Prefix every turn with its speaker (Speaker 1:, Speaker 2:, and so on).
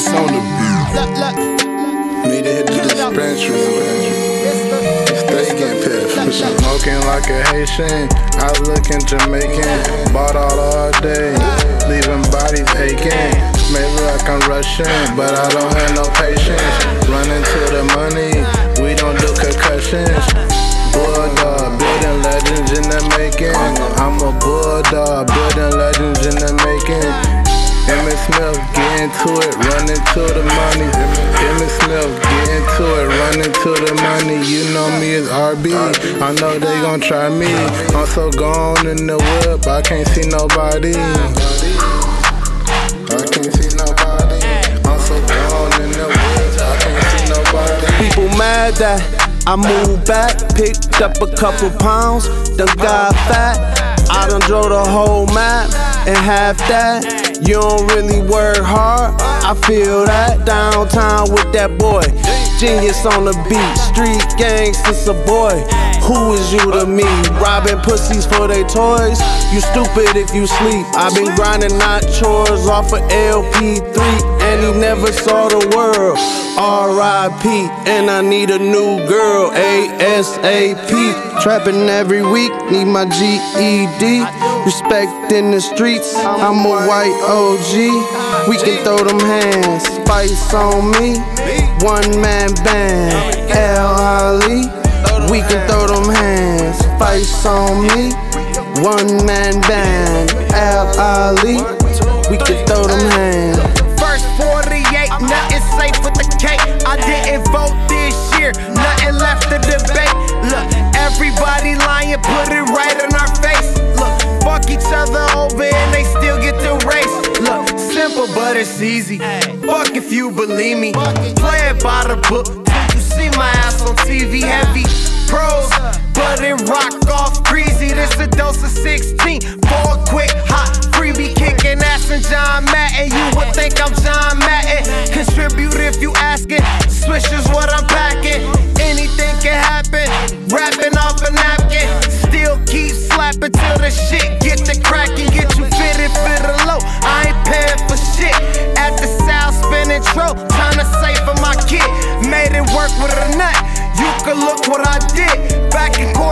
Speaker 1: Chris on the beat. Need to hit the dispensary. Stay getting piffed. Smoking like a Haitian. I lookin' Jamaican. Bought all all day. Leaving bodies aching. Maybe like I'm Russian, but I don't have no patience. Running to the money. We don't do concussions. Bulldog, building legends in the making. I'm a bulldog, building legends in the making. Emmitt Smith into it, run into the money. Emmitt Smith, get into it, run into the money. You know me as RB, I know they gon' try me. I'm so gone in the whip, I can't see nobody. I can't see nobody. I'm so gone in the whip, I can't see nobody.
Speaker 2: People mad that I moved back, picked up a couple pounds, done got fat. I done drove the whole map and half that. You don't really work hard, I feel that. Downtown with that boy, genius on the beat, street gangsters a boy. Who is you to me? Robbing pussies for they toys? You stupid if you sleep. I've been grinding not chores off of LP3, and he never saw the world. RIP, and I need a new girl, ASAP. Trapping every week, need my GED. Respect in the streets, I'm a white OG. We can throw them hands, spice on me. One man band, Al Ali. We can throw them hands, spice on me. One man band, Al Ali. We can throw them hands.
Speaker 3: First 48, nothing safe with the cake. I didn't vote this year, nothing left to debate. Look, everybody lying, put it right in our face. Look, fuck each other over and they still get the race. Look, simple but it's easy. Fuck if you believe me. Play it by the book. You see my ass on TV, heavy pros, but it rock off greasy. A dose of 16 for a quick hot freebie kicking ass and John Madden. You would think I'm John Madden. Contribute if you asking. Swish is what I'm packing. Anything can happen. Rapping off a napkin. Still keep slapping till the shit get the cracking. Get you fitted for the low. I ain't paying for shit. At the South spinning tro. Time to save for my kid. Made it work with a nut. You can look what I did back in court